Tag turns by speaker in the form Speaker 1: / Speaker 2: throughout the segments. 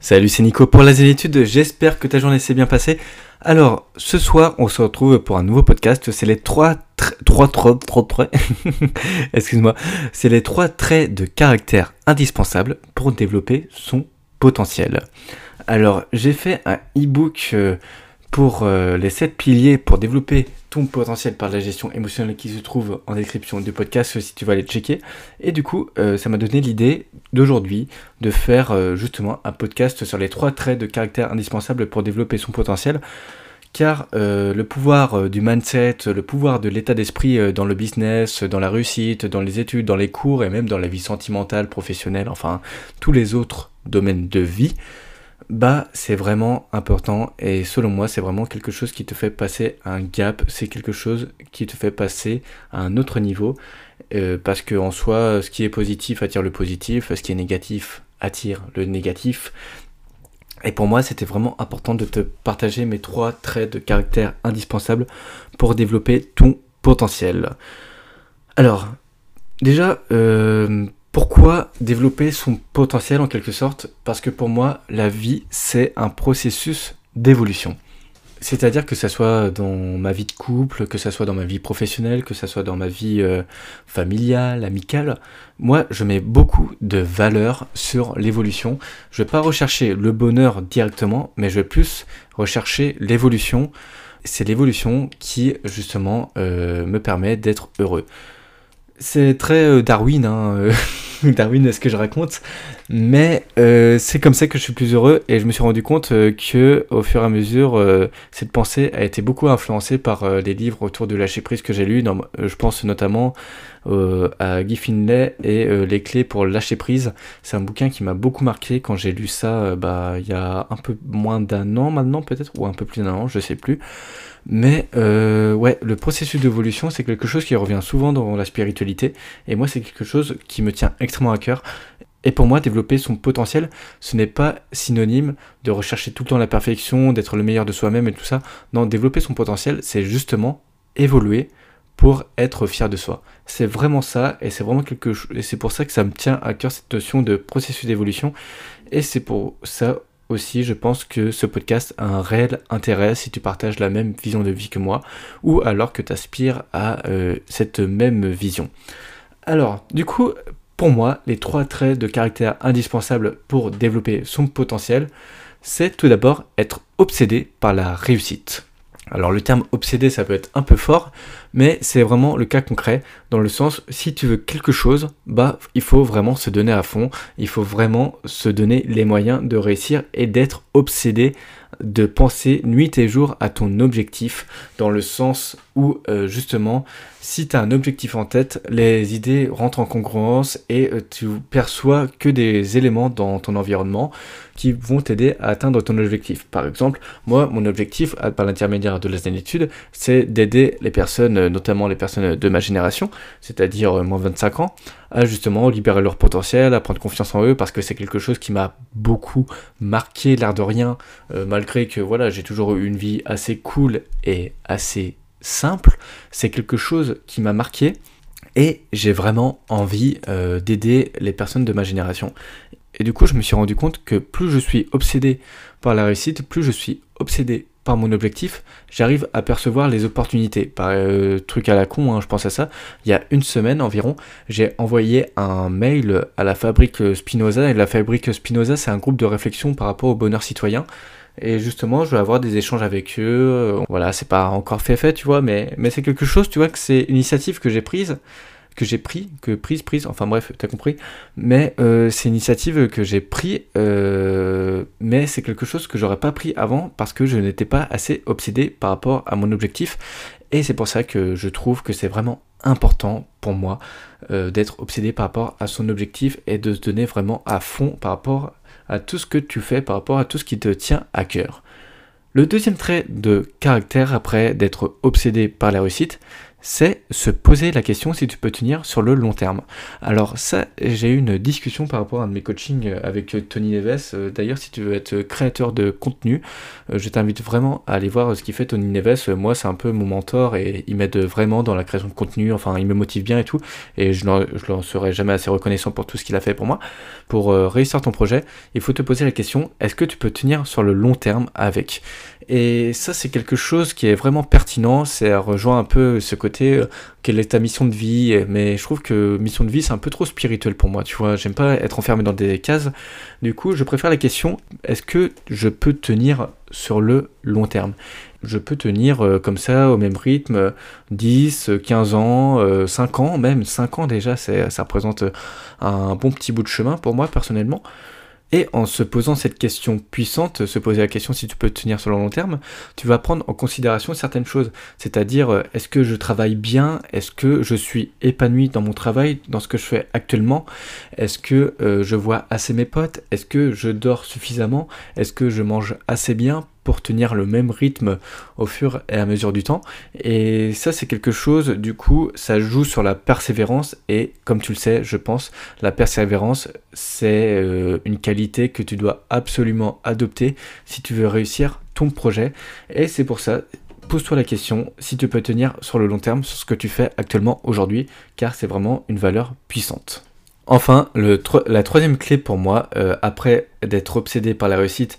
Speaker 1: Salut, c'est Nico pour la zénitude. J'espère que ta journée s'est bien passée. Alors, ce soir, on se retrouve pour un nouveau podcast. C'est les trois, trois. Excuse-moi. C'est les trois traits de caractère indispensables pour développer son potentiel. Alors, j'ai fait un e-book euh, pour euh, les 7 piliers pour développer ton potentiel par la gestion émotionnelle qui se trouve en description du podcast si tu vas aller checker. Et du coup, euh, ça m'a donné l'idée d'aujourd'hui de faire euh, justement un podcast sur les trois traits de caractère indispensables pour développer son potentiel. Car le pouvoir du mindset, le pouvoir de l'état d'esprit dans le business, dans la réussite, dans les études, dans les cours et même dans la vie sentimentale, professionnelle, enfin tous les autres domaines de vie, bah c'est vraiment important et selon moi c'est vraiment quelque chose qui te fait passer un gap, c'est quelque chose qui te fait passer à un autre niveau euh, parce que en soi ce qui est positif attire le positif, ce qui est négatif attire le négatif. Et pour moi c'était vraiment important de te partager mes trois traits de caractère indispensables pour développer ton potentiel. Alors déjà euh, pourquoi développer son potentiel en quelque sorte? Parce que pour moi, la vie, c'est un processus d'évolution. C'est-à-dire que ce soit dans ma vie de couple, que ce soit dans ma vie professionnelle, que ce soit dans ma vie euh, familiale, amicale, moi je mets beaucoup de valeur sur l'évolution. Je vais pas rechercher le bonheur directement, mais je vais plus rechercher l'évolution. C'est l'évolution qui justement euh, me permet d'être heureux. C'est très euh, Darwin, hein, Darwin est ce que je raconte, mais euh, c'est comme ça que je suis plus heureux et je me suis rendu compte que au fur et à mesure, cette pensée a été beaucoup influencée par les livres autour de lâcher prise que j'ai lus. je pense notamment à Guy Finlay et Les clés pour lâcher prise. C'est un bouquin qui m'a beaucoup marqué quand j'ai lu ça, bah il y a un peu moins d'un an maintenant peut-être ou un peu plus d'un an, je sais plus. Mais euh, ouais, le processus d'évolution, c'est quelque chose qui revient souvent dans la spiritualité. Et moi, c'est quelque chose qui me tient extrêmement à cœur. Et pour moi, développer son potentiel, ce n'est pas synonyme de rechercher tout le temps la perfection, d'être le meilleur de soi-même et tout ça. Non, développer son potentiel, c'est justement évoluer pour être fier de soi. C'est vraiment ça, et c'est vraiment quelque chose, et c'est pour ça que ça me tient à cœur cette notion de processus d'évolution. Et c'est pour ça aussi, je pense que ce podcast a un réel intérêt si tu partages la même vision de vie que moi, ou alors que tu aspires à euh, cette même vision. Alors, du coup, pour moi, les trois traits de caractère indispensables pour développer son potentiel, c'est tout d'abord être obsédé par la réussite. Alors le terme obsédé, ça peut être un peu fort, mais c'est vraiment le cas concret, dans le sens, si tu veux quelque chose, bah il faut vraiment se donner à fond, il faut vraiment se donner les moyens de réussir et d'être obsédé, de penser nuit et jour à ton objectif, dans le sens où euh, justement, si tu as un objectif en tête, les idées rentrent en congruence et euh, tu perçois que des éléments dans ton environnement qui vont t'aider à atteindre ton objectif. Par exemple, moi, mon objectif, par l'intermédiaire de la zénitude, c'est d'aider les personnes, notamment les personnes de ma génération, c'est-à-dire euh, moins 25 ans, à justement libérer leur potentiel, à prendre confiance en eux, parce que c'est quelque chose qui m'a beaucoup marqué, l'air de rien, malgré que voilà, j'ai toujours eu une vie assez cool et assez simple, c'est quelque chose qui m'a marqué et j'ai vraiment envie euh, d'aider les personnes de ma génération. Et du coup, je me suis rendu compte que plus je suis obsédé par la réussite, plus je suis obsédé par mon objectif, j'arrive à percevoir les opportunités. Par euh, truc à la con, hein, je pense à ça. Il y a une semaine environ, j'ai envoyé un mail à la fabrique Spinoza. Et la fabrique Spinoza, c'est un groupe de réflexion par rapport au bonheur citoyen. Et justement, je vais avoir des échanges avec eux. Voilà, c'est pas encore fait fait, tu vois, mais, mais c'est quelque chose, tu vois, que c'est une initiative que j'ai prise, que j'ai pris, que prise, prise, enfin bref, t'as compris. Mais euh, c'est une initiative que j'ai pris, euh, mais c'est quelque chose que j'aurais pas pris avant parce que je n'étais pas assez obsédé par rapport à mon objectif. Et c'est pour ça que je trouve que c'est vraiment important pour moi d'être obsédé par rapport à son objectif et de se donner vraiment à fond par rapport à tout ce que tu fais, par rapport à tout ce qui te tient à cœur. Le deuxième trait de caractère après d'être obsédé par la réussite, c'est se poser la question si tu peux tenir sur le long terme. Alors ça, j'ai eu une discussion par rapport à un de mes coachings avec Tony Neves. Euh, d'ailleurs, si tu veux être créateur de contenu, euh, je t'invite vraiment à aller voir ce qu'il fait Tony Neves. Moi, c'est un peu mon mentor et il m'aide vraiment dans la création de contenu. Enfin, il me motive bien et tout. Et je ne serai jamais assez reconnaissant pour tout ce qu'il a fait pour moi. Pour euh, réussir ton projet, il faut te poser la question, est-ce que tu peux tenir sur le long terme avec? Et ça, c'est quelque chose qui est vraiment pertinent. C'est rejoint un peu ce côté, euh, quelle est ta mission de vie. Mais je trouve que mission de vie, c'est un peu trop spirituel pour moi. Tu vois, j'aime pas être enfermé dans des cases. Du coup, je préfère la question est-ce que je peux tenir sur le long terme? Je peux tenir euh, comme ça au même rythme 10, 15 ans, 5 euh, ans, même 5 ans déjà, ça représente un bon petit bout de chemin pour moi personnellement. Et en se posant cette question puissante, se poser la question si tu peux tenir sur le long terme, tu vas prendre en considération certaines choses. C'est-à-dire, euh, est-ce que je travaille bien? Est-ce que je suis épanoui dans mon travail, dans ce que je fais actuellement? Est-ce que euh, je vois assez mes potes? Est-ce que je dors suffisamment? Est-ce que je mange assez bien? Pour tenir le même rythme au fur et à mesure du temps. Et ça, c'est quelque chose, du coup, ça joue sur la persévérance. Et comme tu le sais, je pense, la persévérance, c'est euh, une qualité que tu dois absolument adopter si tu veux réussir ton projet. Et c'est pour ça, pose-toi la question si tu peux tenir sur le long terme sur ce que tu fais actuellement aujourd'hui, car c'est vraiment une valeur puissante. Enfin, le, la troisième clé pour moi, euh, après d'être obsédé par la réussite,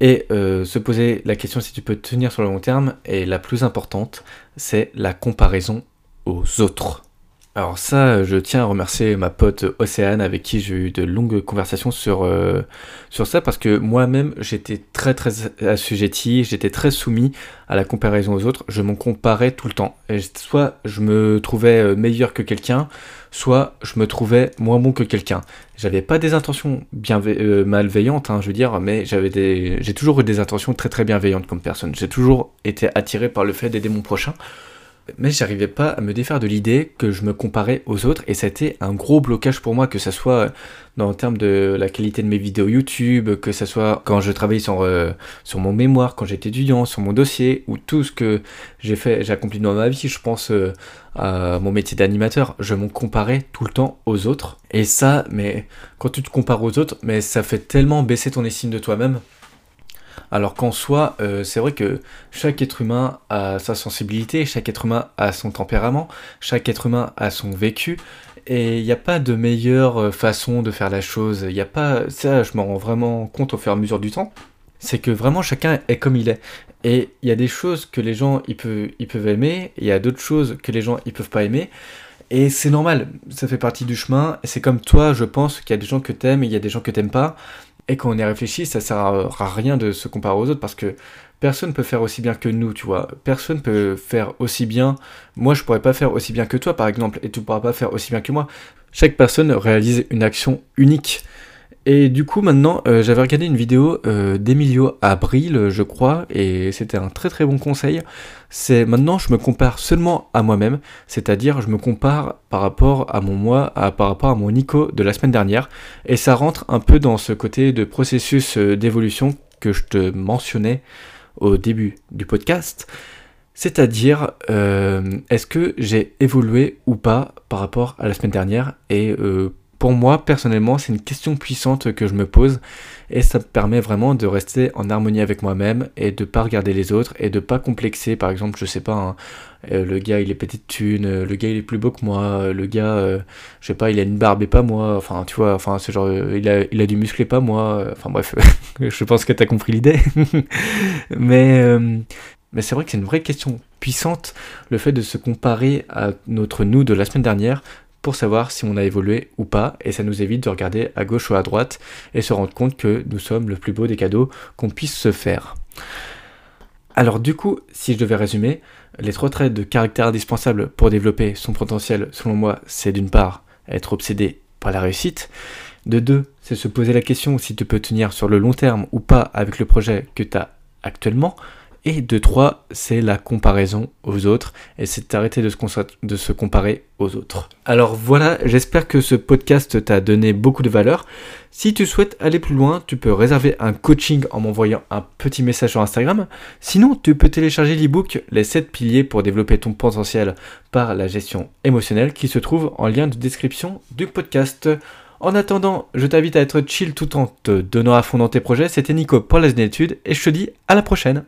Speaker 1: et euh, se poser la question si tu peux tenir sur le long terme, et la plus importante, c'est la comparaison aux autres. Alors ça, je tiens à remercier ma pote Océane avec qui j'ai eu de longues conversations sur, euh, sur ça parce que moi-même j'étais très très assujetti, j'étais très soumis à la comparaison aux autres, je m'en comparais tout le temps. Et soit je me trouvais euh, meilleur que quelqu'un, soit je me trouvais moins bon que quelqu'un. J'avais pas des intentions euh, malveillantes, hein, je veux dire, mais j'avais des, j'ai toujours eu des intentions très très bienveillantes comme personne. J'ai toujours été attiré par le fait d'aider mon prochain mais j'arrivais pas à me défaire de l'idée que je me comparais aux autres et ça été un gros blocage pour moi que ce soit dans le terme de la qualité de mes vidéos YouTube, que ce soit quand je travaillais sur, euh, sur mon mémoire, quand j'étais étudiant, sur mon dossier ou tout ce que j'ai fait, j'ai accompli dans ma vie, je pense euh, à mon métier d'animateur, je me comparais tout le temps aux autres. Et ça mais quand tu te compares aux autres, mais ça fait tellement baisser ton estime de toi-même alors qu'en soi, euh, c'est vrai que chaque être humain a sa sensibilité, chaque être humain a son tempérament, chaque être humain a son vécu, et il n'y a pas de meilleure euh, façon de faire la chose. Il n'y a pas, ça, je m'en rends vraiment compte au fur et à mesure du temps. C'est que vraiment chacun est comme il est. Et il y a des choses que les gens ils peuvent, ils peuvent aimer, il y a d'autres choses que les gens ils peuvent pas aimer. Et c'est normal, ça fait partie du chemin. C'est comme toi, je pense qu'il y a des gens que t'aimes et il y a des gens que t'aimes pas. Et quand on y réfléchit, ça sert à, rien de se comparer aux autres parce que personne peut faire aussi bien que nous, tu vois. Personne peut faire aussi bien. Moi, je pourrais pas faire aussi bien que toi, par exemple, et tu pourras pas faire aussi bien que moi. Chaque personne réalise une action unique. Et du coup, maintenant, euh, j'avais regardé une vidéo euh, d'Emilio Abril, je crois, et c'était un très très bon conseil. C'est maintenant, je me compare seulement à moi-même, c'est-à-dire je me compare par rapport à mon moi, par rapport à mon Nico de la semaine dernière, et ça rentre un peu dans ce côté de processus euh, d'évolution que je te mentionnais au début du podcast. C'est-à-dire, est-ce que j'ai évolué ou pas par rapport à la semaine dernière et pour moi, personnellement, c'est une question puissante que je me pose et ça me permet vraiment de rester en harmonie avec moi-même et de pas regarder les autres et de pas complexer. Par exemple, je sais pas, hein, euh, le gars il est petite thune, euh, le gars il est plus beau que moi, euh, le gars, je sais pas, il a une barbe et pas moi. Enfin, tu vois, enfin, ce genre, il a, il a du muscle et pas moi. Enfin bref, je pense que tu as compris l'idée. mais mais c'est vrai que c'est une vraie question puissante, le fait de se comparer à notre nous de la semaine dernière pour savoir si on a évolué ou pas, et ça nous évite de regarder à gauche ou à droite et se rendre compte que nous sommes le plus beau des cadeaux qu'on puisse se faire. Alors du coup, si je devais résumer, les trois traits de caractère indispensables pour développer son potentiel, selon moi, c'est d'une part être obsédé par la réussite, de deux, c'est se poser la question si tu peux tenir sur le long terme ou pas avec le projet que tu as actuellement, Et de 3, c'est la comparaison aux autres. Et c'est d'arrêter de se, comparer aux autres. Alors voilà, j'espère que ce podcast t'a donné beaucoup de valeur. Si tu souhaites aller plus loin, tu peux réserver un coaching en m'envoyant un petit message sur Instagram. Sinon, tu peux télécharger l'ebook Les 7 piliers pour développer ton potentiel par la gestion émotionnelle qui se trouve en lien de description du podcast. En attendant, je t'invite à être chill tout en te donnant à fond dans tes projets. C'était Nico pour la études et je te dis à la prochaine.